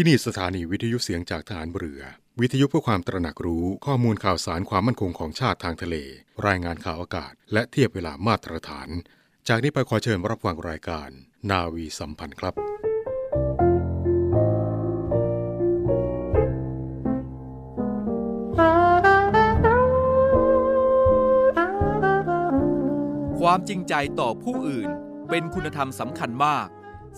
ที่นี่สถานีวิทยุเสียงจากฐานเรือ วิทยุเพื่อความตระหนักรู้ข้อมูลข่าวสารความมั่นคงของชาติทางทะเล รายงานข่าวอากาศ และเทียบเวลามาตรฐาน จากนี้ไปขอเชิญรับฟังรายการ นาวีสัมพันธ์ครับความจริงใจต่อผู้อื่นเป็นคุณธรรมสำคัญมาก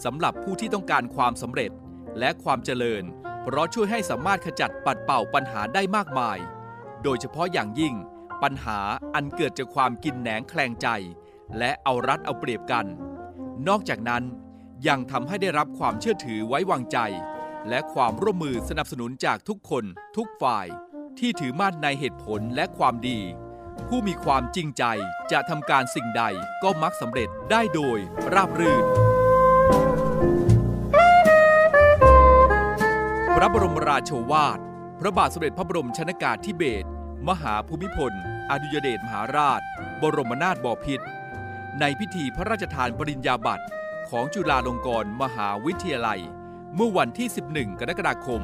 สำหรับผู้ที่ต้องการความสำเร็จ และความเจริญ เพราะช่วยให้สามารถขจัดปัดเป่าปัญหาได้มากมาย โดยเฉพาะอย่างยิ่ง ปัญหาอันเกิดจากความกินแหนงแคลงใจ และเอารัดเอาเปรียบกัน นอกจากนั้นยังทำให้ได้รับความเชื่อถือไว้วางใจ และความร่วมมือสนับสนุนจากทุกคนทุกฝ่าย ที่ถือมั่นในเหตุผลและความดี ผู้มีความจริงใจจะทำการสิ่งใดก็มักสำเร็จได้โดยราบรื่น ระบรมราโชวาท พระบาทสมเด็จพระบรมชนากาธิเบศรมหาภูมิพล อดุยเดชมหาราช บรมนาถบพิตรในพิธีพระราชทานปริญญาบัตรของจุฬาลงกรณ์มหาวิทยาลัย เมื่อวันที่ 11 กรกฎาคม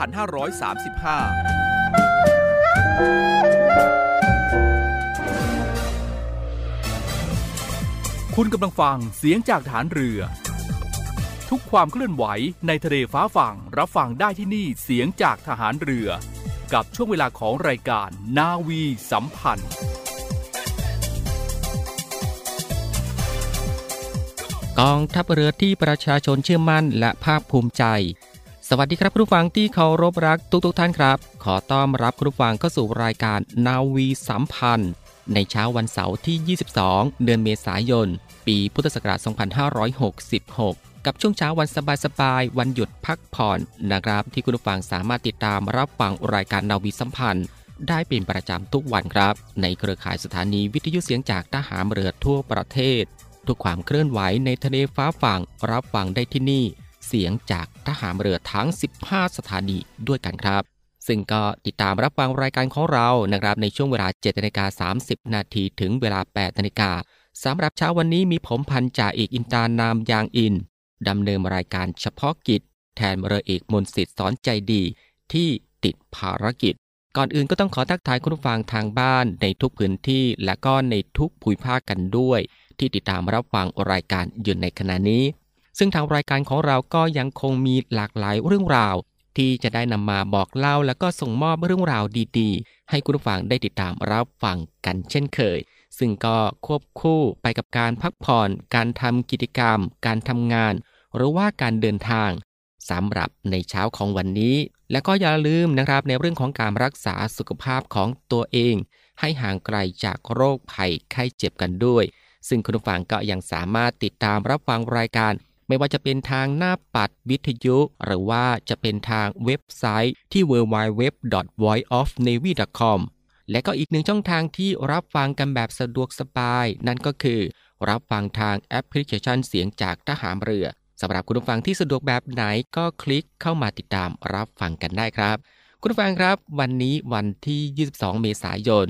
2535 คุณกำลังฟังเสียงจากฐานเรือ ความเคลื่อนไหวในทะเลฟ้าฝั่งรับฟังได้ที่นี่เสียงจากทหารเรือ กับช่วงเวลาของรายการนาวีสัมพันธ์ กองทัพเรือที่ประชาชนเชื่อมั่นและภาคภูมิใจ สวัสดีครับผู้ฟังที่เคารพรักทุกๆทท่านครับ ขอต้อนรับผู้ฟังเข้าสู่รายการนาวีสัมพันธ์ ในเช้าวันเสาร์ที่ 22 เดือนเมษายน ปีพุทธศักราช 2566 กับช่วงเช้าวันสบายๆวันหยุดพักผ่อนนะครับ ที่คุณผู้ฟังสามารถติดตามรับฟังรายการนาวีสัมพันธ์ ได้เป็นประจำทุกวันครับ ในเครือข่ายสถานีวิทยุเสียงจากทหารเรือทั่วประเทศ ทุกความเคลื่อนไหวในทะเลฟ้าฝั่งรับฟังได้ที่นี่ เสียงจากทหารเรือทั้ง 15 สถานีด้วยกันครับ ซึ่งก็ติดตามรับฟังรายการของเรานะครับในช่วงเวลา7นาฬิกา30 นาทีถึงเวลา8นาฬิกาสำหรับเช้าวันนี้มีผมพันจ่าเอกอินตานามยางอิน ดำเนินรายการเฉพาะกิจ แทนเรือเอกมนสิทธิ์สอนใจดีที่ติดภารกิจ ก่อนอื่นก็ต้องขอทักทายคุณผู้ฟังทางบ้านในทุกพื้นที่และก็ในทุกภูมิภาคกันด้วย ที่ติดตามรับฟังรายการอยู่ในขณะนี้ ซึ่งทางรายการของเราก็ยังคงมีหลากหลายเรื่องราว ที่จะได้นำมาบอกเล่าและก็ส่งมอบเรื่องราวดีๆ ให้คุณผู้ฟังได้ติดตามรับฟังกันเช่นเคยซึ่งก็ควบคู่ไปกับการพักผ่อน การทำกิจกรรม การทำงาน หรือว่าการเดินทางสำหรับในเช้าของวันนี้ และก็อย่าลืมนะครับในเรื่องของการรักษาสุขภาพของตัวเอง ให้ห่างไกลจากโรคภัยไข้เจ็บกันด้วย ซึ่งคุณผู้ฟังก็ยังสามารถติดตามรับฟังรายการ ไม่ว่าจะเป็นทางหน้าปัดวิทยุ หรือว่าจะเป็นทางเว็บไซต์ที่ www.voiceofnavy.com และก็อีกหนึ่งช่องทางที่รับฟังกันแบบสะดวกสบาย นั่นก็คือ รับฟังทางแอปพลิเคชันเสียงจากทหารเรือ สำหรับคุณผู้ฟังที่สะดวกแบบไหนก็คลิกเข้ามาติดตามรับฟังกันได้ครับ คุณผู้ฟังครับ วันนี้วันที่ 22 เมษายน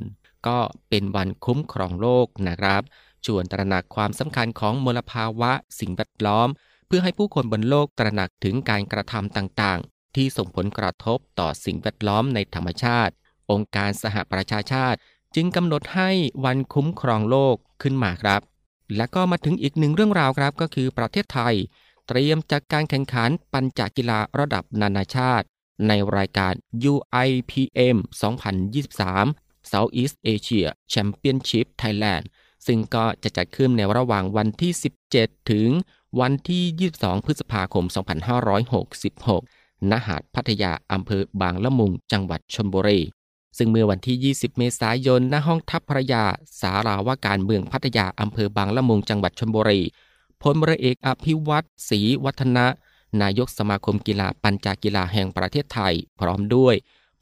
ก็เป็นวันคุ้มครองโลกนะครับ ชวนตระหนักความสำคัญของมลภาวะสิ่งแวดล้อม เพื่อให้ผู้คนบนโลกตระหนักถึงการกระทำต่างๆ ที่ส่งผลกระทบต่อสิ่งแวดล้อมในธรรมชาติ องค์การสหประชาชาติ จึงกำหนดให้วันคุ้มครองโลกขึ้นมาครับ และก็มาถึงอีกหนึ่งเรื่องราวครับก็คือประเทศไทย เตรียมจัดการแข่งขันปัญจกีฬาระดับนานาชาติ ในรายการ UIPM 2023 Southeast Asia Championship Thailand ซึ่งก็จะจัดขึ้นในระหว่างวันที่ 17 ถึงวันที่ 22 พฤษภาคม 2566 ณ หาดพัทยาอำเภอบางละมุง จังหวัดชลบุรี ซึ่งเมื่อวันที่ 20 เมษายน ณ ห้องทัพพระยา สาราว่าการเมืองพัทยาอำเภอบางละมุง จังหวัดชลบุรี พลเรือเอกอภิวัตศรีวัฒนะ นายกสมาคมกีฬาปัญจกีฬาแห่งประเทศไทย พร้อมด้วย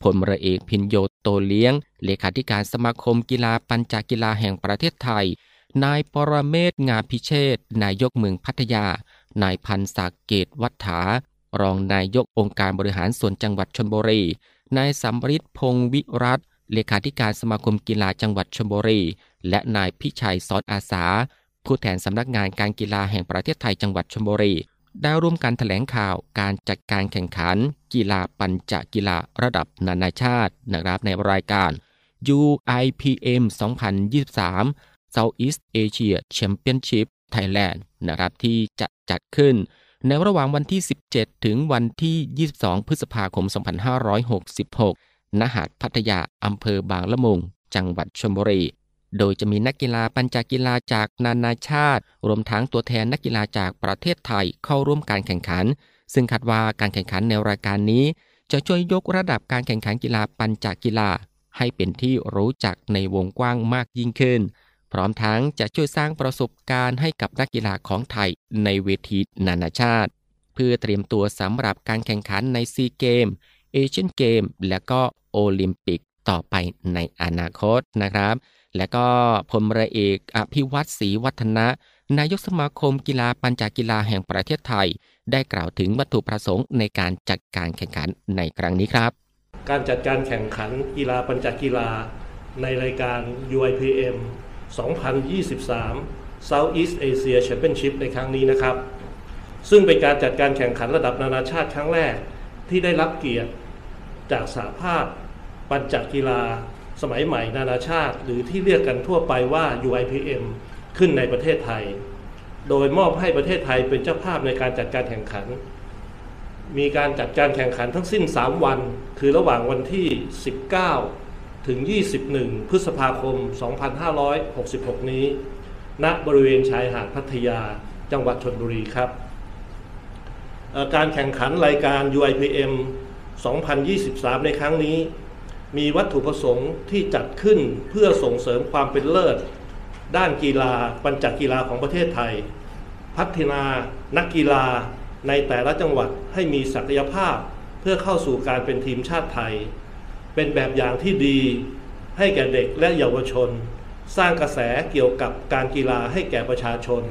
พลเรือเอกพินโยโตเลี้ยง เลขาธิการสมาคมกีฬาปัญจกีฬาแห่งประเทศไทย นายปรเมศงาพิเชษนายกเมืองพัทยา นายพันศักดิ์เกตวัฏฐารองนายกองค์การบริหารส่วนจังหวัดชลบุรี นายสัมฤทธิ์พงศ์วิรัตเลขาธิการสมาคมกีฬาจังหวัดชลบุรี และนายพิชัยซอนอาสา ผู้แทนสำนักงานการกีฬาแห่งประเทศไทยจังหวัดชลบุรี ได้ร่วมกันแถลงข่าวการจัดการแข่งขัน กีฬาปัญจกีฬาระดับนานาชาตินะครับในรายการ UIPM 2023 Southeast Asia Championship Thailand นะครับที่จะจัดขึ้น ในระหว่างวันที่ 17 ถึงวันที่ 22 พฤษภาคม 2566 ณ หาดพัทยาอำเภอบางละมุง จังหวัดชลบุรี โดยจะมีนักกีฬาปัญจกีฬาจากนานาชาติ รวมทั้งตัวแทนนักกีฬาจากประเทศไทยเข้าร่วมการแข่งขัน ซึ่งคาดว่าการแข่งขันในรายการนี้ จะช่วยยกระดับการแข่งขันกีฬาปัญจกีฬา ให้เป็นที่รู้จักในวงกว้างมากยิ่งขึ้น พร้อมทั้งจะช่วยสร้างประสบการณ์ให้กับนักกีฬาของไทยในเวทีนานาชาติ เพื่อเตรียมตัวสำหรับการแข่งขันในซีเกมเอเชียนเกมและก็โอลิมปิก ต่อไปในอนาคตนะครับ และก็พลเรือเอกอภิวัตศรีวัฒนะนายกสมาคมกีฬาปัญจกีฬาแห่งประเทศไทย ได้กล่าวถึงวัตถุประสงค์ในการจัดการแข่งขันในครั้งนี้ครับ การจัดการแข่งขันกีฬาปัญจกีฬา ในรายการ UIPM 2023 Southeast Asia Championship ในครั้งนี้นะครับ ซึ่งเป็นการจัดการแข่งขันระดับนานาชาติครั้งแรกที่ได้รับเกียรติจากสหภาพ ปัญจกีฬาสมัยใหม่นานาชาติ หรือที่เรียกกันทั่วไปว่า UIPM ขึ้นในประเทศไทย โดยมอบให้ประเทศไทยเป็นเจ้าภาพในการจัดการแข่งขัน มีการจัดการแข่งขันทั้งสิ้น 3 วัน คือระหว่างวันที่ 19 ถึง 21 พฤษภาคม 2566 นี้ ณบริเวณชายหาดพัทยาจังหวัดชนบุรีครับ การแข่งขันรายการ UIPM 2023 ในครั้งนี้ มีวัตถุประสงค์ที่จัดขึ้นเพื่อส่งเสริมความเป็นเลิศ ด้านกีฬาปัญจกีฬาของประเทศไทย พัฒนานักกีฬาในแต่ละจังหวัดให้มีศักยภาพเพื่อเข้าสู่การเป็นทีมชาติไทย เป็นแบบอย่างที่ดีให้แก่เด็กและเยาวชน สร้างกระแสเกี่ยวกับการกีฬาให้แก่ประชาชน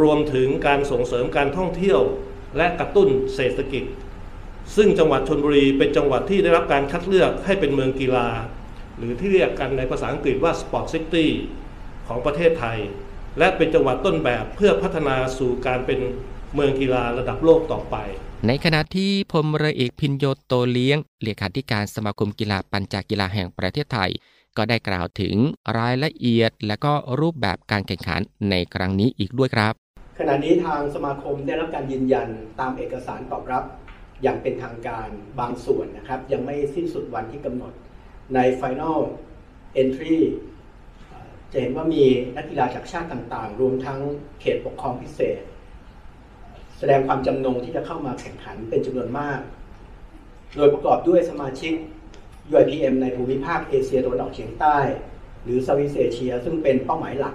รวมถึงการส่งเสริมการท่องเที่ยวและกระตุ้นเศรษฐกิจ ซึ่งจังหวัดชนบุรีเป็นจังหวัดที่ได้รับการคัดเลือกให้เป็นเมืองกีฬา หรือที่เรียกกันในภาษาอังกฤษว่า Sport City ของประเทศไทย และเป็นจังหวัดต้นแบบเพื่อพัฒนาสู่การเป็นเมืองกีฬาระดับโลกต่อไป ในขณะที่พลเรือเอกพินโยโตเลี้ยงเลขาธิการสมาคมกีฬาปัญจกีฬาแห่งประเทศไทย ก็ได้กล่าวถึงรายละเอียด และก็รูปแบบการแข่งขันในครั้งนี้อีกด้วยครับ ขณะนี้ทางสมาคมได้รับการยืนยันตามเอกสารตอบรับ อย่างเป็นทางการบางส่วนนะครับ ยังไม่สิ้นสุดวันที่กำหนดใน Final Entry จะเห็นว่ามีนักกีฬาจากชาติต่างๆ รวมทั้งเขตปกครองพิเศษ แสดงความจำนงที่จะเข้ามาแข่งขันเป็นจำนวนมาก โดยประกอบด้วยสมาชิก UIPM ในภูมิภาคเอเชียตะวันออกเฉียงใต้ หรือ Southeast Asia ซึ่งเป็นเป้าหมายหลัก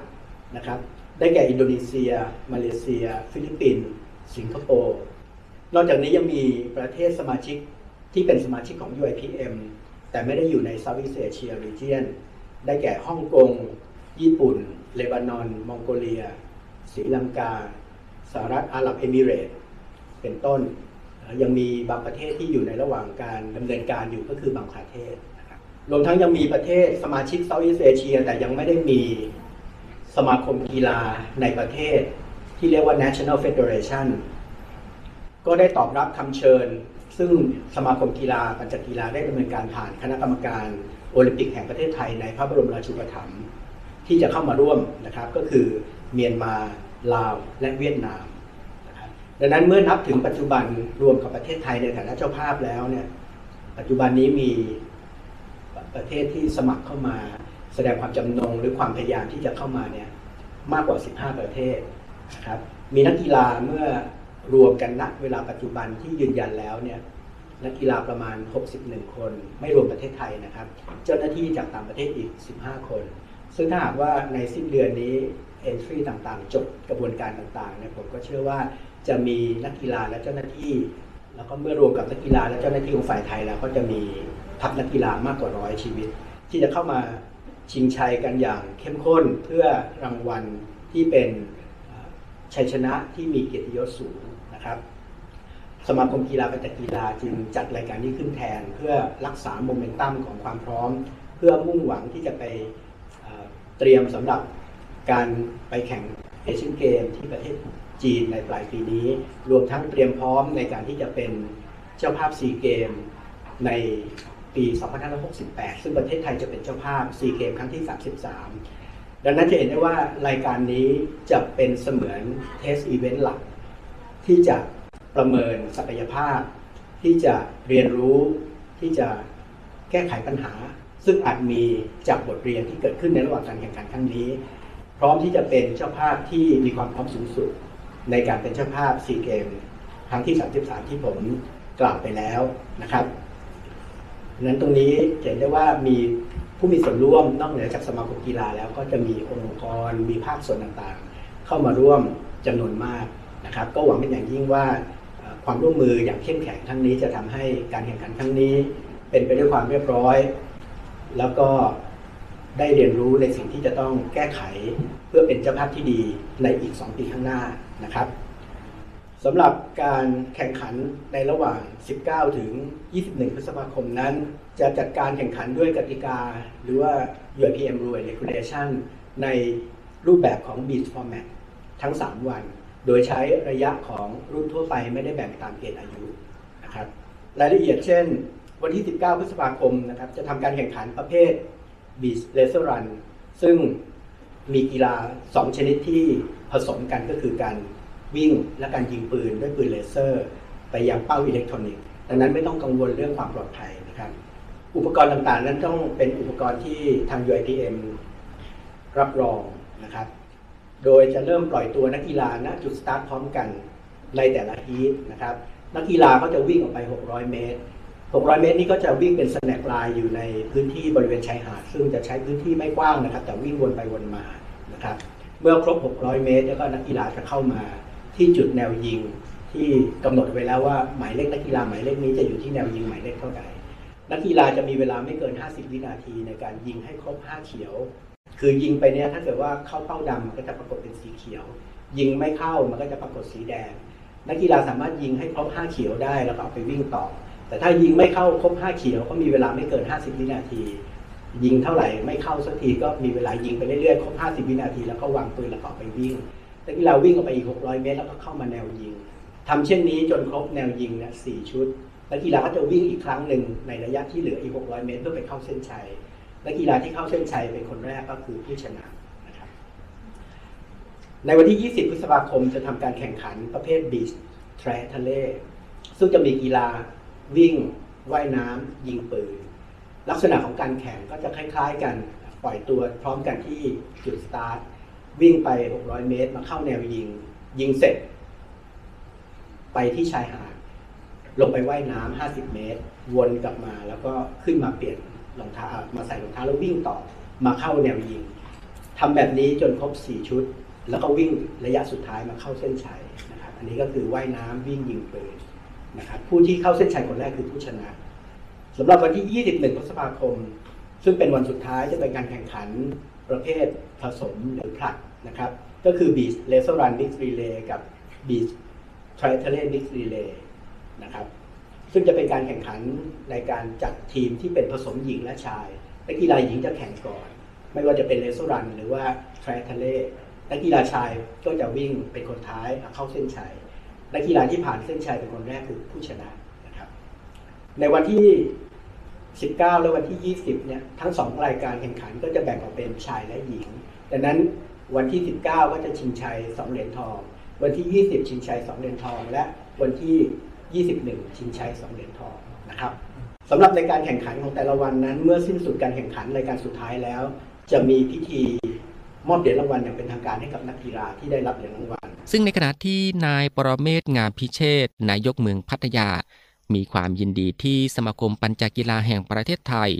นะครับ ได้แก่อินโดนีเซีย มาเลเซีย ฟิลิปปินส์สิงคโปร์ นอกจากนี้ยังมีประเทศสมาชิกที่เป็นสมาชิกของ UIPM แต่ไม่ได้อยู่ใน Southeast Asia Region ได้แก่ฮ่องกง ญี่ปุ่น เลบานอน มองโกเลียศรีลังกาสหรัฐอาหรับเอมิเรตเป็นต้น ยังมีบางประเทศที่อยู่ในระหว่างการดำเนินการอยู่ก็คือบางประเทศนะครับรวมทั้งยังมีประเทศสมาชิก Southeast Asia แต่ยังไม่ได้มีสมาคมกีฬาในประเทศที่เรียกว่า National Federation ก็ได้ตอบรับคำเชิญ ซึ่งสมาคมกีฬาปัญจกีฬาได้ดำเนินการผ่านคณะกรรมการโอลิมปิกแห่งประเทศไทยในพระบรมราชูปถัมภ์ที่จะเข้ามาร่วมนะครับก็คือเมียนมาลาวและเวียดนามนะครับดังนั้นเมื่อนับถึงปัจจุบันรวมกับประเทศไทยในฐานะเจ้าภาพแล้วเนี่ยปัจจุบันนี้มีประเทศที่สมัครเข้ามา แสดงความจำนงหรือความพยายามที่จะเข้ามาเนี่ยมากกว่า 15 ประเทศนะครับมีนักกีฬาเมื่อ รวมกันณเวลาปัจจุบันที่ยืนยันแล้วเนี่ยนักกีฬาประมาณ 61 คน ไม่รวมประเทศไทยนะครับ เจ้าหน้าที่จากต่างประเทศอีก 15 คน ซึ่งถ้าหากว่าในสิ้นเดือนนี้ entry ต่างๆ จบกระบวนการต่างๆเนี่ยผมก็เชื่อว่าจะมีนักกีฬาและเจ้าหน้าที่ แล้วก็เมื่อรวมกับนักกีฬาและเจ้าหน้าที่ของฝ่ายไทยแล้วก็จะมีทัพนักกีฬามากกว่าร้อยชีวิต ที่จะเข้ามาชิงชัยกันอย่างเข้มข้นเพื่อรางวัลที่เป็นชัยชนะที่มีเกียรติยศสูง นะครับ สมาคมกีฬาปัญจกีฬาจึงจัดรายการนี้ขึ้นแทน เพื่อรักษาโมเมนตัมของความพร้อม เพื่อมุ่งหวังที่จะไปเอ่อเตรียมสำหรับการไปแข่งเอเชียนเกมที่ประเทศจีนในปลายปีนี้ รวมทั้งเตรียมพร้อมในการที่จะเป็นเจ้าภาพซีเกมในปี 2568 ซึ่งประเทศไทยจะเป็นเจ้าภาพซีเกมครั้งที่ 33 ดังนั้นจะเห็นได้ว่ารายการนี้จะเป็นเสมือนเทสอีเวนต์หลัก ที่จะประเมินศักยภาพ ที่จะเรียนรู้ที่จะแก้ไขปัญหา ซึ่งอาจมีจากบทเรียนที่เกิดขึ้นในระหว่างการแข่งขันครั้งนี้ พร้อมที่จะเป็นเจ้าภาพที่มีความพร้อมสูงสุด ในการเป็นเจ้าภาพซีเกมครั้งที่ 33 ที่ผมกล่าวไปแล้วนะครับนั้นตรงนี้เห็นได้ว่ามีผู้มีส่วนร่วมนอกเหนือจากสมาคมกีฬาแล้วก็จะมีองค์กรมีภาคส่วนต่างๆ เข้ามาร่วมจำนวนมาก นะครับก็หวังเป็นอย่างยิ่งว่าความร่วมมืออย่างเข้มแข็งครั้งนี้จะทำให้การแข่งขันครั้งนี้ เป็นไปด้วยความเรียบร้อย แล้วก็ได้เรียนรู้ในสิ่งที่จะต้องแก้ไขเพื่อเป็นเจ้าภาพที่ดีในอีก 2 ปีข้างหน้านะครับสำหรับการแข่งขันในระหว่าง 19 ถึง 21 พฤษภาคมนั้น จะจัดการแข่งขันด้วยกติกา หรือว่า UIPM Rule Regulation ในรูปแบบของ Beach Format ทั้ง 3 วัน โดยใช้ระยะของรุ่นทั่วไปไม่ได้แบ่งตามเกณฑ์อายุนะครับรายละเอียดเช่น วันที่ 19 พฤษภาคมนะครับจะทำการแข่งขันประเภท Beach Laser Run ซึ่งมีกีฬา 2 ชนิดที่ผสมกันก็คือการวิ่งและการยิงปืนด้วยปืนเลเซอร์ ไปยังเป้าอิเล็กทรอนิกส์ดังนั้นไม่ต้องกังวลเรื่องความปลอดภัยนะครับ อุปกรณ์ต่างๆ นั้นต้องเป็นอุปกรณ์ที่ทาง UIPM รับรองนะครับ โดยจะเริ่มปล่อยตัวนักกีฬาณจุดสตาร์ทพร้อมกันในแต่ละ heat นะครับ นักกีฬาเขาจะวิ่งออกไป 600 เมตร 600 เมตรนี้ก็จะวิ่งเป็น snake line อยู่ในพื้นที่บริเวณชายหาด ซึ่งจะใช้พื้นที่ไม่กว้างนะครับ แต่วิ่งวนไปวนมานะครับ เมื่อครบ 600 เมตร แล้วก็นักกีฬาจะเข้ามาที่จุดแนวยิงที่กำหนดไว้แล้วว่าหมายเลขนักกีฬาหมายเลขนี้จะอยู่ที่แนวยิงหมายเลขเท่าไหร่นักกีฬาจะมีเวลาไม่เกิน 50 วินาทีในการยิงให้ครบ 5 เขียว คือยิงไปเนี้ยถ้าเกิดว่าเข้าเป้าดำมันก็จะปรากฏเป็นสีเขียว ยิงไม่เข้ามันก็จะปรากฏสีแดง นักกีฬาสามารถยิงให้ครบ5เขียวได้แล้วก็เอาไปวิ่งต่อ แต่ถ้ายิงไม่เข้าครบ5เขียวก็มีเวลาไม่เกิน 50 วินาที ยิงเท่าไหร่ไม่เข้าสักทีก็มีเวลายิงไปเรื่อยๆครบ50 วินาที แล้วก็วางปืนแล้วก็ไปวิ่งนักกีฬาวิ่งออกไปอีก 600 เมตร แล้วก็เข้ามาแนวยิงทำเช่นนี้จนครบแนวยิงเนี่ยสชุดนักกีฬาก็จะวิ่งอีกครั้งหนึ่งในระยะที่เหลืออีก 600 เมตร เพื่อไปเข้าเส้นชัย นักกีฬาที่เข้าเส้นชัยเป็นคนแรกก็คือผู้ชนะนะครับ ในวันที่ 20 พฤษภาคมจะทำการแข่งขันประเภทบีชแทรทะเล ซึ่งจะมีกีฬาวิ่ง ว่ายน้ำยิงปืน ลักษณะของการแข่งก็จะคล้าย ๆ กันปล่อยตัวพร้อมกันที่จุดสตาร์ทวิ่งไป 600 เมตร มาเข้าแนวยิง ยิงเสร็จ ไปที่ชายหาดลงไปไว่ายน้ำ 50 เมตร วนกลับมาแล้วก็ขึ้นมาเปลี่ยน รองเท้ามาใส่รองเท้าแล้ววิ่งต่อมาเข้าแนวยิงทำแบบนี้จนครบ 4 ชุด แล้วก็วิ่งระยะสุดท้ายมาเข้าเส้นชัยนะครับอันนี้ก็คือว่ายน้ำวิ่งยิงปืนนะครับผู้ที่เข้าเส้นชัยคนแรกคือผู้ชนะสำหรับวันที่ 21พฤษภาคม ซึ่งเป็นวันสุดท้ายจะเป็นการแข่งขันประเภทผสมหรือผลัดนะครับ ก็คือ Beach Laser Run Mix Relay กับ Beach Triathlon Mix Relay นะครับ ซึ่งจะเป็นการแข่งขันในการจัดทีมที่เป็นผสมหญิงและชายนักกีฬาหญิงจะแข่งก่อน ไม่ว่าจะเป็นเลเซร์รัน หรือว่า Triathlon นักกีฬาชายก็จะวิ่งเป็นคนท้ายเข้าเส้นชัยนักกีฬาที่ผ่านเส้นชัยเป็นคนแรกคือผู้ชนะนะครับ ในวันที่ 19 และวันที่ 20 เนี่ยทั้ง 2 รายการแข่งขันก็จะแบ่งออกเป็นชายและหญิงดังนั้นวันที่ 19 ก็จะชิงชัย 2 เหรียญทอง วันที่ 20 ชิงชัย 2 เหรียญทอง และวันที่ 21 ชิงชัย2เหรียญทองนะครับสำหรับในการแข่งขันของแต่ละวันนั้น เมื่อสิ้นสุดการแข่งขันรายการสุดท้ายแล้ว จะมีพิธีมอบเหรียญรางวัลอย่างเป็นทางการให้กับนักกีฬาที่ได้รับเหรียญรางวัล ซึ่งในขณะที่นายปรเมศงามพิเชษนายกเมืองพัทยา มีความยินดีที่สมาคมปัญจกีฬาแห่งประเทศไทย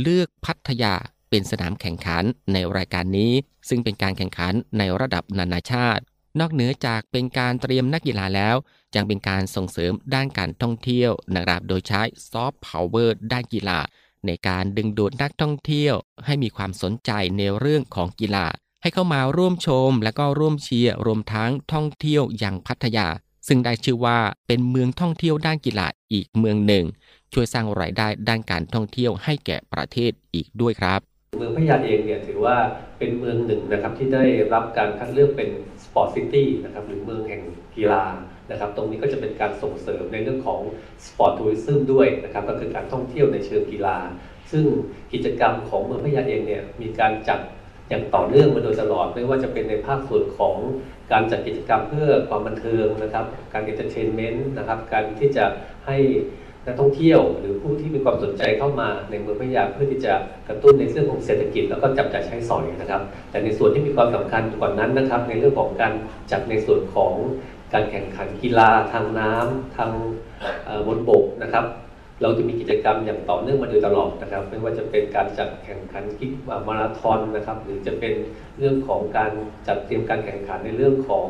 เลือกพัทยาเป็นสนามแข่งขันในรายการนี้ ซึ่งเป็นการแข่งขันในระดับนานาชาติ นอกเหนือจากเป็นการเตรียมนักกีฬาแล้ว ยังเป็นการส่งเสริมด้านการท่องเที่ยวนะครับโดยใช้ซอฟต์พาวเวอร์ด้านกีฬา ในการดึงดูดนักท่องเที่ยว ให้มีความสนใจในเรื่องของกีฬา ให้เข้ามาร่วมชม และก็ร่วมเชียร์รวมทั้งท่องเที่ยวอย่างพัทยา ซึ่งได้ชื่อว่าเป็นเมืองท่องเที่ยวด้านกีฬาอีกเมืองหนึ่ง ช่วยสร้างรายได้ด้านการท่องเที่ยวให้แก่ประเทศอีกด้วยครับ เมืองพัทยาเองเนี่ยถือว่าเป็นเมืองหนึ่งนะครับที่ได้รับการคัดเลือกเป็น Sport City นะครับหรือเมืองแห่งกีฬานะครับตรงนี้ก็จะเป็นการส่งเสริมในเรื่องของ sport tourism ด้วยนะครับก็คือการท่องเที่ยวในเชิงกีฬา ซึ่งกิจกรรมของเมืองพัทยาเองเนี่ยมีการจัดอย่างต่อเนื่องมาโดยตลอดไม่ว่าจะเป็นในภาคส่วนของการจัดกิจกรรมเพื่อความบันเทิงนะครับ การ entertainment นะครับ การที่จะให้ นักท่องเที่ยว หรือผู้ที่มีความสนใจเข้ามาในเมืองพัทยาเพื่อที่จะกระตุ้นในเรื่องของเศรษฐกิจแล้วก็จับจ่ายใช้สอยนะครับ แต่ในส่วนที่มีความสำคัญกว่านั้นนะครับ ในเรื่องของการจัดในส่วนของการแข่งขันกีฬาทางน้ำทางบนบกนะครับเราจะมีกิจกรรมอย่างต่อเนื่องมาโดยตลอดนะครับ ไม่ว่าจะเป็นการจัดแข่งขันวิ่งมาราธอนนะครับ หรือจะเป็นเรื่องของการจัดเตรียมการแข่งขันในเรื่องของ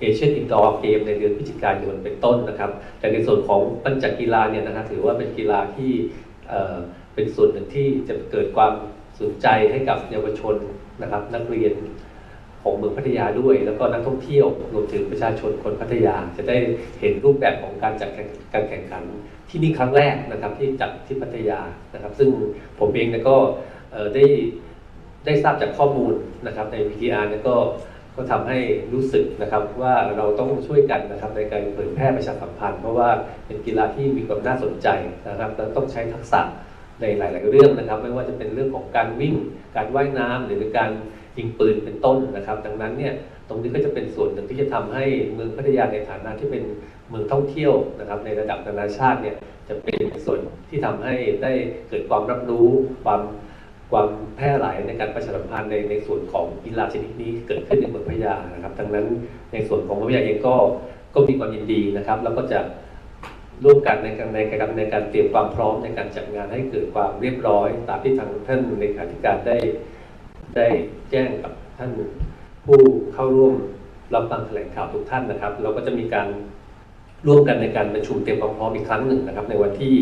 Asian Indoor Games ในเดือนพฤศจิกายนเป็นต้นนะครับ แต่ในส่วนของปัญจกีฬาเนี่ยนะครับถือว่าเป็นกีฬาที่เป็นส่วนหนึ่งที่จะเกิดความสนใจให้กับเยาวชนนะครับ นักเรียนของเมืองพัทยาด้วย แล้วก็นักท่องเที่ยวรวมถึงประชาชนคนพัทยา จะได้เห็นรูปแบบของการจัดการแข่งขันที่นี่ครั้งแรกนะครับที่จัดที่พัทยานะครับ ซึ่งผมเองก็ได้ได้ทราบจากข้อมูลนะครับใน VTR เนี่ยก็ ก็ทำให้รู้สึกนะครับว่าเราต้องช่วยกันนะครับในการเผยแพร่ประชาสัมพันธ์เพราะว่าเป็นกีฬาที่มีความน่าสนใจนะครับและต้องใช้ทักษะในหลาย ๆ เรื่องนะครับ ไม่ว่าจะเป็นเรื่องของการวิ่ง การว่ายน้ำหรือการยิงปืนเป็นต้นนะครับ ดังนั้นเนี่ยตรงนี้ก็จะเป็นส่วนหนึ่งที่จะทำให้เมืองพัทยาในฐานะที่เป็นเมืองท่องเที่ยวนะครับ ในระดับนานาชาติเนี่ยจะเป็นส่วนที่ทำให้ได้เกิดความรับรู้ความ ความแพร่หลายในการประชาสัมพันธ์ในในส่วนของกีฬาชนิดนี้เกิดขึ้นในเมืองพัทยานะครับ ดังนั้นในส่วนของพัทยาเองก็ก็มีความยินดีนะครับ แล้วก็จะร่วมกันในการในการในการเตรียมความพร้อมในการจัดงานให้เกิดความเรียบร้อย ตามที่ทางท่านในขาธิการได้ได้แจ้งกับท่านผู้เข้าร่วมรับฟังแถลงข่าวทุกท่านนะครับ เราก็จะมีการร่วมกันในการประชุมเตรียมความพร้อมอีกครั้งหนึ่งนะครับ ในวันที่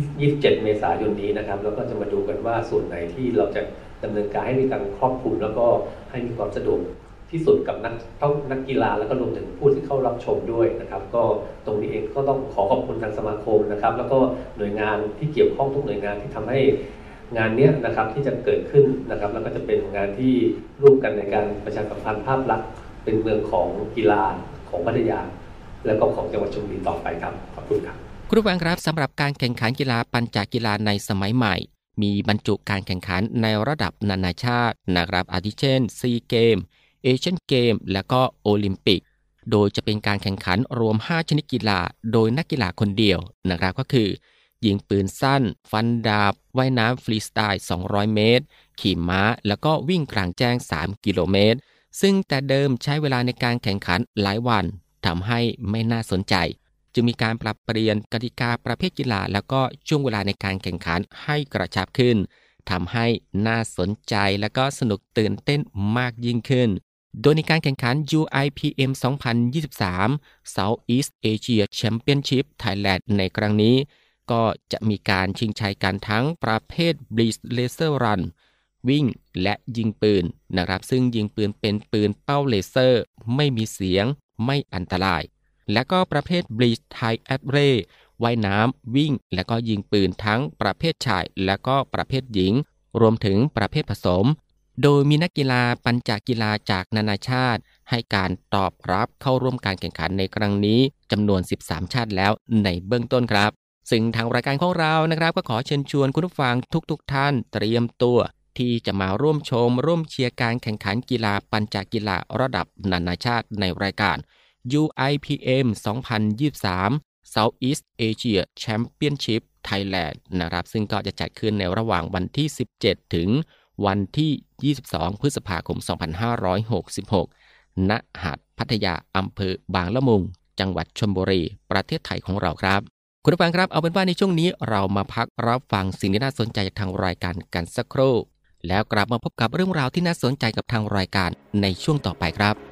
27 เมษายนนี้นะครับ แล้วก็จะมาดูกันว่าส่วนไหนที่เราจะดำเนินการให้มีการครอบคลุมแล้วก็ให้มีความสะดวกที่สุดกับนักต้องนักกีฬาแล้วก็รวมถึงผู้ที่เข้ารับชมด้วยนะครับ ก็ตรงนี้เองก็ต้องขอขอบคุณทางสมาคมนะครับ แล้วก็หน่วยงานที่เกี่ยวข้องทุกหน่วยงานที่ทำให้งานนี้นะครับที่จะเกิดขึ้นนะครับ แล้วก็จะเป็นงานที่ร่วมกันในการประชาสัมพันธ์ภาพลักษณ์เป็นเมืองของกีฬาของพัทยา และก็ของจังหวัดชลบุรีต่อไปครับขอบคุณครับ ครูฟังครับสำหรับการแข่งขันกีฬาปัญจกีฬาในสมัยใหม่ มีบรรจุการแข่งขันในระดับนานาชาตินะครับอาทิเช่นซีเกมเอเชียนเกม และก็โอลิมปิก โดยจะเป็นการแข่งขันรวม 5 ชนิดกีฬา โดยนักกีฬาคนเดียวนะครับก็คือ ยิงปืนสั้น ฟันดาบ ว่ายน้ำฟรีสไตล์ 200 เมตร ขี่ม้า แล้วก็วิ่งกลางแจ้ง 3 กิโลเมตร ซึ่งแต่เดิมใช้เวลาในการแข่งขันหลายวันทำให้ไม่น่าสนใจ จึงมีการปรับเปลี่ยนกติกาประเภทกีฬา แล้วก็ช่วงเวลาในการแข่งขันให้กระชับขึ้นทำให้น่าสนใจและก็สนุกตื่นเต้นมากยิ่งขึ้น โดยในการแข่งขัน UIPM 2023 Southeast Asia Championship Thailand ในครั้งนี้ ก็จะมีการชิงชัยกันทั้งประเภท Blitz Laser Run วิ่งและยิงปืนนะครับ ซึ่งยิงปืนเป็นปืนเป้าเลเซอร์ ไม่มีเสียง ไม่อันตราย และก็ประเภทบลีชไทแอดเรว่ายน้ำ วิ่ง และก็ยิงปืนทั้งประเภทชาย และก็ประเภทหญิง รวมถึงประเภทผสม โดยมีนักกีฬาปัญจกีฬาจากนานาชาติ ให้การตอบรับเข้าร่วมการแข่งขันในครั้งนี้จำนวน 13 ชาติแล้วในเบื้องต้นครับ ซึ่งทางรายการของเรานะครับ ก็ขอเชิญชวนคุณผู้ฟังทุกๆทท่าน เตรียมตัว ที่จะมาร่วมชม ร่วมเชียร์การแข่งขันกีฬาปัญจกีฬาระดับนานาชาติในรายการ UIPM 2023 Southeast Asia Championship Thailand นะครับ ซึ่งก็จะจัดขึ้นในระหว่างวันที่ 17 ถึงวันที่ 22 พฤษภาคม 2566 ณ หาดพัทยาอำเภอบางละมุง จังหวัดชลบุรี ประเทศไทยของเราครับ คุณผู้ฟังครับ เอาเป็นว่าในช่วงนี้เรามาพักรับฟังสิ่งที่น่าสนใจจากทางรายการกันสักครู่ แล้วกลับมาพบกับเรื่องราวที่น่าสนใจกับทางรายการในช่วงต่อไปครับ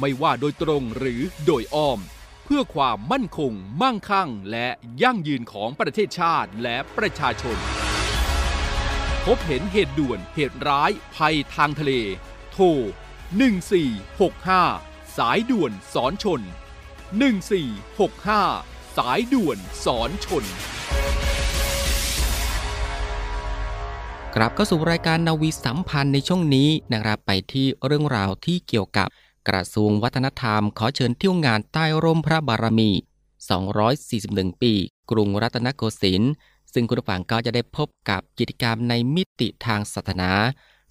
ไม่ว่าโดยตรงหรือโดยอ้อม เพื่อความมั่นคง มั่งคั่ง และยั่งยืนของประเทศชาติและประชาชน พบเห็นเหตุด่วนเหตุร้ายภัยทางทะเล โทร 1465 สายด่วนสอนชน 1465 สายด่วนสอนชนกลับเข้าสู่รายการนาวีสัมพันธ์ในช่วงนี้นะครับไปที่เรื่องราวที่เกี่ยวกับ กระทรวงวัฒนธรรมขอเชิญเที่ยวงานใต้ร่มพระบารมี 241 ปี กรุงรัตนโกสินทร์ ซึ่งคุณผู้ฟังก็จะได้พบกับกิจกรรมในมิติทางศาสนา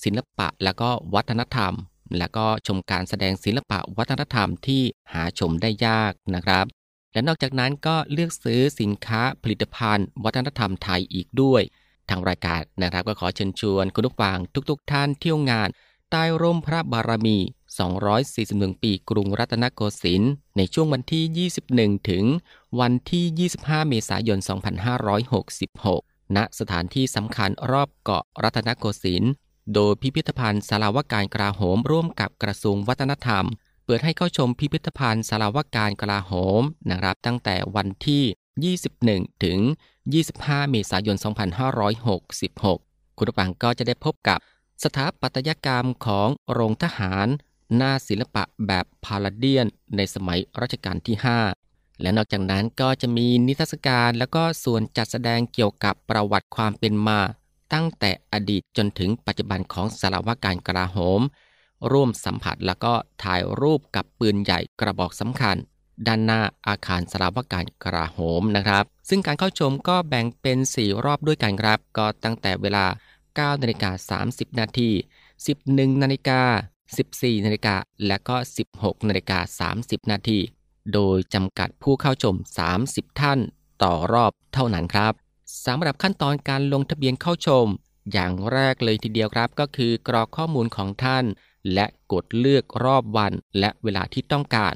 ศิลปะและก็วัฒนธรรม และก็ชมการแสดงศิลปะวัฒนธรรมที่หาชมได้ยากนะครับ และนอกจากนั้นก็เลือกซื้อสินค้าผลิตภัณฑ์ วัฒนธรรมไทยอีกด้วย ทางรายการนะครับก็ขอเชิญชวนคุณผู้ฟังทุกๆทท่านเที่ยวงานใต้ร่มพระบารมี 241 ปีกรุงรัตนโกสินทร์ในช่วงวันที่ 21 ถึงวันที่ 25 เมษายน 2566 ณ สถานที่สำคัญรอบเกาะรัตนโกสินทร์โดยพิพิธภัณฑ์สารวการกลาโหมร่วมกับกระทรวงวัฒนธรรม เปิดให้เข้าชมพิพิธภัณฑ์สารวการกลาโหมนะครับตั้งแต่วันที่ 21 ถึง 25 เมษายน 2566 คุณผู้ฟังก็จะได้พบกับสถาปัตยกรรมของโรงทหาร หน้าศิลปะแบบพาลาเดียนในสมัยรัชกาลที่ 5 และนอกจากนั้นก็จะมีนิทรรศการแล้วก็ส่วนจัดแสดงเกี่ยวกับประวัติความเป็นมา ตั้งแต่อดีตจนถึงปัจจุบันของสารวการกลาโหม ร่วมสัมผัสแล้วก็ถ่ายรูปกับปืนใหญ่กระบอกสำคัญ ด้านหน้าอาคารสารวการกลาโหมนะครับ ซึ่งการเข้าชมก็แบ่งเป็น 4 รอบด้วยกันครับ ก็ตั้งแต่เวลา9นาฬิกา30 นาที 11นาฬิกา 14นาฬิกาและก็ 16นาฬิกา30 นาที โดยจำกัดผู้เข้าชม 30 ท่านต่อรอบเท่านั้นครับสำหรับขั้นตอนการลงทะเบียนเข้าชม อย่างแรกเลยทีเดียวครับก็คือกรอกข้อมูลของท่าน และกดเลือกรอบวันและเวลาที่ต้องการ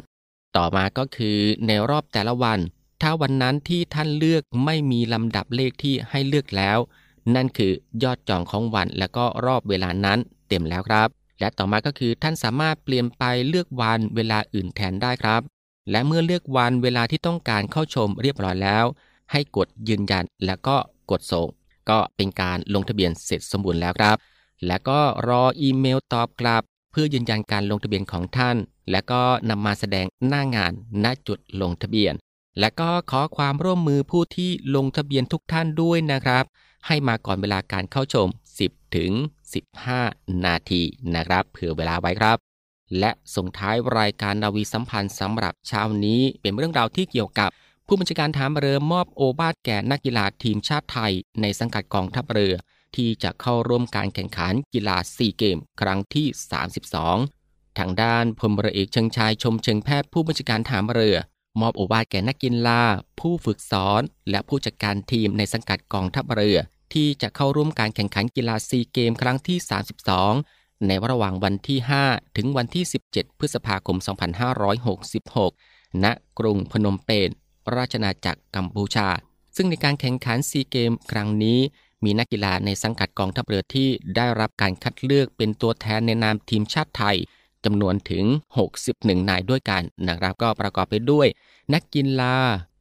ต่อมาก็คือในรอบแต่ละวัน ถ้าวันนั้นที่ท่านเลือกไม่มีลำดับเลขที่ให้เลือกแล้ว นั่นคือยอดจองของวันและก็รอบเวลานั้นเต็มแล้วครับ และต่อมาก็คือท่านสามารถเปลี่ยนไปเลือกวันเวลาอื่นแทนได้ครับ และเมื่อเลือกวันเวลาที่ต้องการเข้าชมเรียบร้อยแล้ว ให้กดยืนยันแล้วก็กดส่ง ก็เป็นการลงทะเบียนเสร็จสมบูรณ์แล้วครับ และก็รออีเมลตอบกลับ เพื่อยืนยันการลงทะเบียนของท่าน และก็นำมาแสดงหน้างานณจุดลงทะเบียน และก็ขอความร่วมมือผู้ที่ลงทะเบียนทุกท่านด้วยนะครับ ให้มาก่อนเวลาการเข้าชม 10 ถึง 15 นาทีนะครับ เผื่อเวลาไว้ครับ และส่งท้ายรายการนาวีสัมพันธ์สำหรับเช้านี้เป็นเรื่องราวที่เกี่ยวกับผู้บัญชาการฐานเรือมอบโอบาสแก่นักกีฬาทีมชาติไทย ในสังกัดกองทัพเรือ ที่จะเข้าร่วมการแข่งขันกีฬาซีเกม ครั้งที่ 32 ทางด้านพลเรือเอกเชิงชายชมเชิงแพทย์ผู้บัญชาการฐานเรือ มอบโอวาทแก่นักกีฬา ผู้ฝึกสอน และผู้จัดการทีมในสังกัดกองทัพเรือ ที่จะเข้าร่วมการแข่งขันกีฬาซีเกมครั้งที่ 32 ในระหว่างวันที่ 5 ถึงวันที่ 17 พฤษภาคม 2566 ณ กรุงพนมเปญ ราชนาจักรกัมพูชา ซึ่งในการแข่งขันซีเกมครั้งนี้ มีนักกีฬาในสังกัดกองทัพเรือที่ได้รับการคัดเลือกเป็นตัวแทนในนามทีมชาติไทยจำนวนถึง 61 นายด้วยกันนะครับก็ประกอบไปด้วย นักกีฬา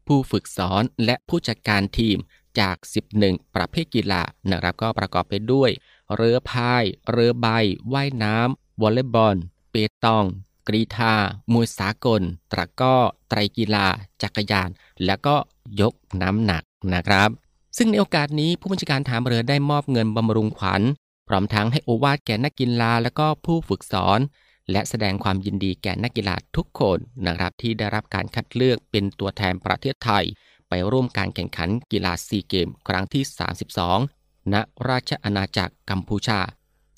ผู้ฝึกสอนและผู้จัดการทีม จาก 11 ประเภทกีฬานะครับก็ประกอบไปด้วย เรือพาย เรือใบ ว่ายน้ำวอลเลย์บอล เปตอง กรีธามวยสากล ตะก้อ ไตรกีฬา จักรยาน และก็ยกน้ำหนักนะครับ ซึ่งในโอกาสนี้ผู้บัญชาการฐานเรือได้มอบเงินบำรุงขวัญ พร้อมทั้งให้โอวาทแก่นักกีฬาและก็ผู้ฝึกสอนและแสดงความยินดีแก่นักกีฬาทุกคนนะครับที่ได้รับการคัดเลือกเป็นตัวแทนประเทศไทย ไปร่วมการแข่งขันกีฬาซีเกมครั้งที่ 32 ณ ราชอาณาจักรกัมพูชา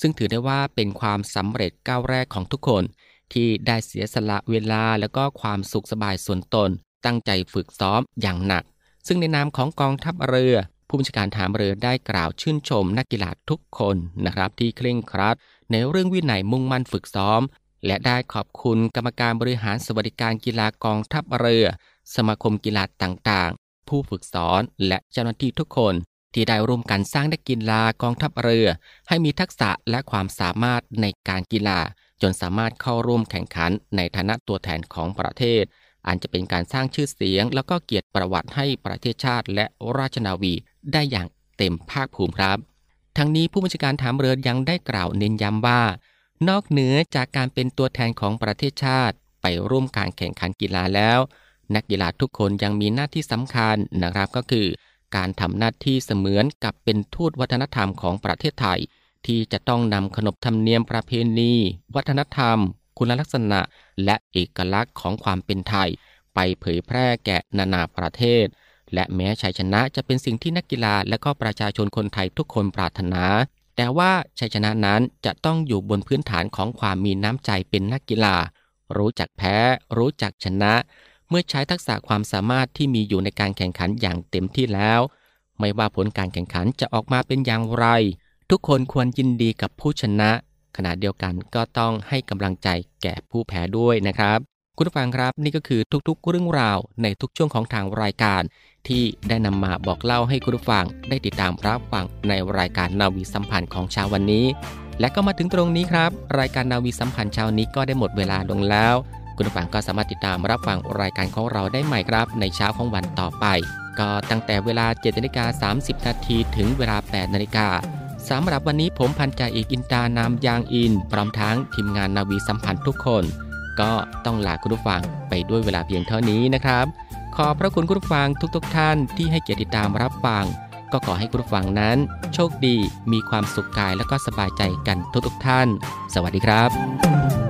ซึ่งถือได้ว่าเป็นความสำเร็จก้าวแรกของทุกคน ที่ได้เสียสละเวลาและก็ความสุขสบายส่วนตน ตั้งใจฝึกซ้อมอย่างหนัก ซึ่งในนามของกองทัพเรือ ผู้บัญชาการฐานเรือได้กล่าวชื่นชมนักกีฬาทุกคนนะครับที่เคร่งครัด ในเรื่องวินัยมุ่งมั่นฝึกซ้อมและได้ขอบคุณกรรมการบริหารสวัสดิการกีฬากองทัพเรือ สมาคมกีฬาต่าง ผู้ฝึกสอน และเจ้าหน้าที่ทุกคนที่ได้ร่วมกันสร้างนักกีฬากองทัพเรือ ให้มีทักษะและความสามารถในการกีฬา จนสามารถเข้าร่วมแข่งขันในฐานะตัวแทนของประเทศ อันจะเป็นการสร้างชื่อเสียง แล้วก็เกียรติประวัติให้ประเทศชาติและราชนาวีได้อย่างเต็มภาคภูมิครับ ทั้งนี้ผู้บัญชาการฐานเรือยังได้กล่าวเน้นย้ำว่า นอกเหนือจากการเป็นตัวแทนของประเทศชาติ ไปร่วมการแข่งขันกีฬาแล้ว นักกีฬาทุกคนยังมีหน้าที่สำคัญนะครับก็คือ การทำหน้าที่เสมือนกับเป็นทูตวัฒนธรรมของประเทศไทย ที่จะต้องนำขนบธรรมเนียมประเพณี วัฒนธรรม คุณลักษณะ และเอกลักษณ์ของความเป็นไทย ไปเผยแพร่แก่นานาประเทศ และแม้ชัยชนะจะเป็นสิ่งที่นักกีฬาและก็ประชาชนคนไทยทุกคนปรารถนา แต่ว่าชัยชนะนั้นจะต้องอยู่บนพื้นฐานของความมีน้ำใจเป็นนักกีฬารู้จักแพ้ รู้จักชนะ เมื่อใช้ทักษะความสามารถที่มีอยู่ในการแข่งขันอย่างเต็มที่แล้ว ไม่ว่าผลการแข่งขันจะออกมาเป็นอย่างไร ทุกคนควรยินดีกับผู้ชนะ ขณะเดียวกันก็ต้องให้กำลังใจแก่ผู้แพ้ด้วยนะครับ คุณผู้ฟังครับนี่ก็คือทุกๆ เรื่องราวในทุกช่วงของทางรายการ ที่ได้นำมาบอกเล่าให้คุณผู้ฟังได้ติดตามรับฟังในรายการนาวีสัมพันธ์ของเช้าวันนี้ และก็มาถึงตรงนี้ครับ รายการนาวีสัมพันธ์เช้านี้ก็ได้หมดเวลาลงแล้ว คุณผู้ฟังก็สามารถติดตามรับฟังรายการของเราได้ใหม่ครับ ในเช้าของวันต่อไป ก็ตั้งแต่เวลา7นาฬิกา30 นาทีถึงเวลา 8 นาฬิกาสำหรับวันนี้ผมพันจ่าเอกอินตานามยางอิน พร้อมทั้งทีมงานนาวีสัมพันธ์ทุกคน ก็ต้องลาคุณผู้ฟังไปด้วยเวลาเพียงเท่านี้นะครับ ขอพระคุณคุณผู้ฟังทุกๆทท่านที่ให้เกียรติติดตามรับฟัง ก็ขอให้คุณผู้ฟังนั้น โชคดีมีความสุขกายและก็สบายใจกันทุกๆท่าน สวัสดีครับ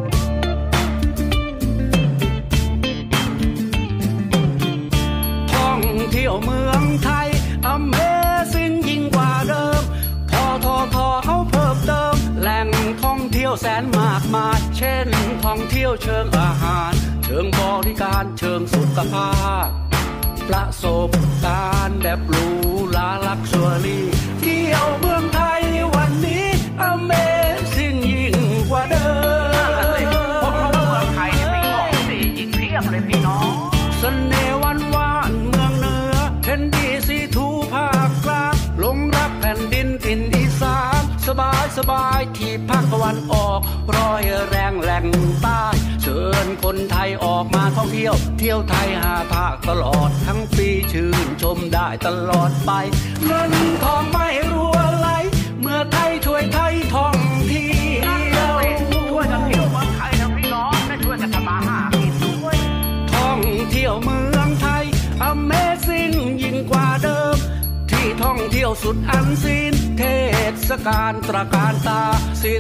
แสนมากมาย เช่น ท่องเที่ยวเชิงอาหาร เชิงบริการเชิงสุขภาพ ประสบการณ์แบบหรูหราลักชัวรี่เที่ยวเมืองไทยวันนี้ Amazing บายสบายที่ภาคตะวันออกรอยแรงแหล่งใต้เชิญคนไทยออกมาท่องเที่ยว เที่ยวไทยหาภาคตลอดทั้งปีชื่นชมได้ตลอดไปเงินทองไม่รัวไหล เมื่อไทยช่วยไทยท่องเที่ยวช่วยกันเที่ยวเมืองไทยนะพี่น้องได้ช่วยกันทำมาหากินด้วยท่องเที่ยวเมือง ท่องเที่ยวสุดอันซีนเทศกาลตระการตา ศิ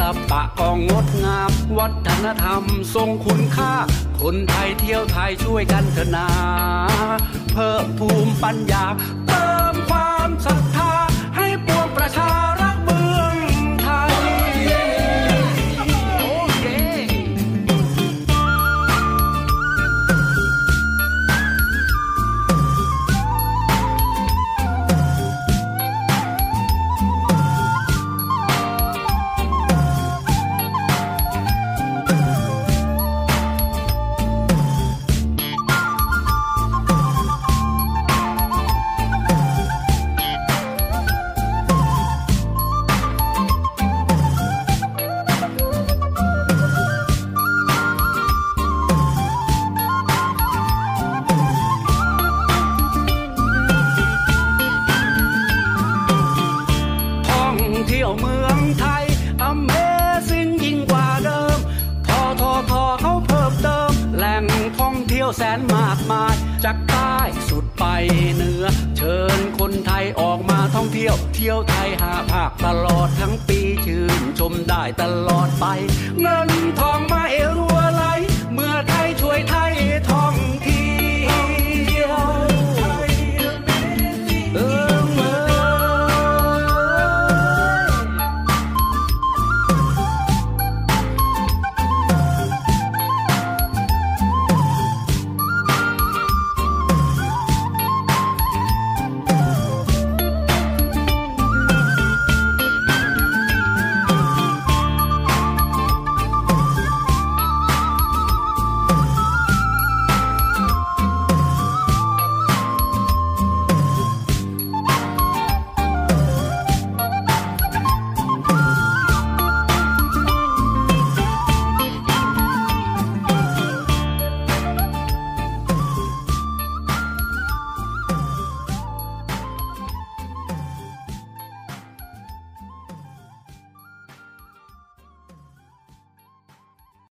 ลปะก็งดงาม วัฒนธรรมทรงคุณค่า คนไทยเที่ยวไทยช่วยกันเถนา เพิ่มภูมิปัญญา เติมความศรัทธา